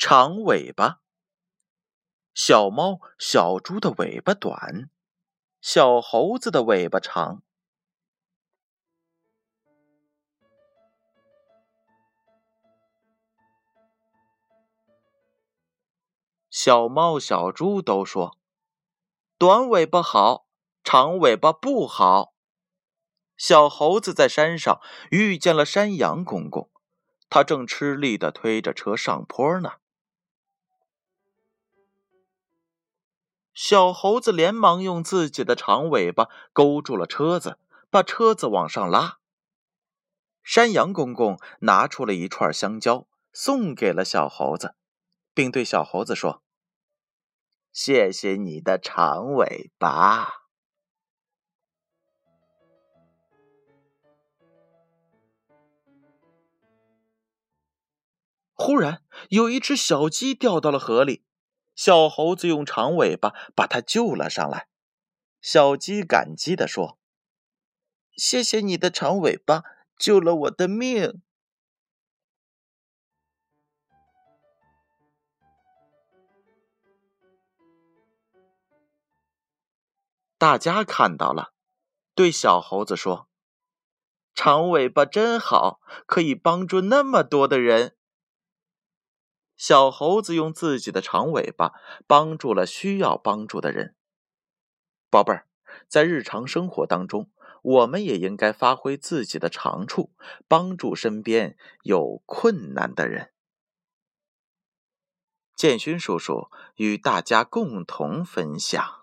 长尾巴。小猫、小猪的尾巴短，小猴子的尾巴长。小猫、小猪都说：“短尾巴好，长尾巴不好。”小猴子在山上遇见了山羊公公，他正吃力的推着车上坡呢。小猴子连忙用自己的长尾巴勾住了车子，把车子往上拉。山羊公公拿出了一串香蕉，送给了小猴子，并对小猴子说：“谢谢你的长尾巴。”忽然，有一只小鸡掉到了河里。小猴子用长尾巴把它救了上来。小鸡感激地说：“谢谢你的长尾巴，救了我的命。”大家看到了，对小猴子说：“长尾巴真好，可以帮助那么多的人。”小猴子用自己的长尾巴帮助了需要帮助的人。宝贝儿，在日常生活当中，我们也应该发挥自己的长处，帮助身边有困难的人。建勋叔叔与大家共同分享。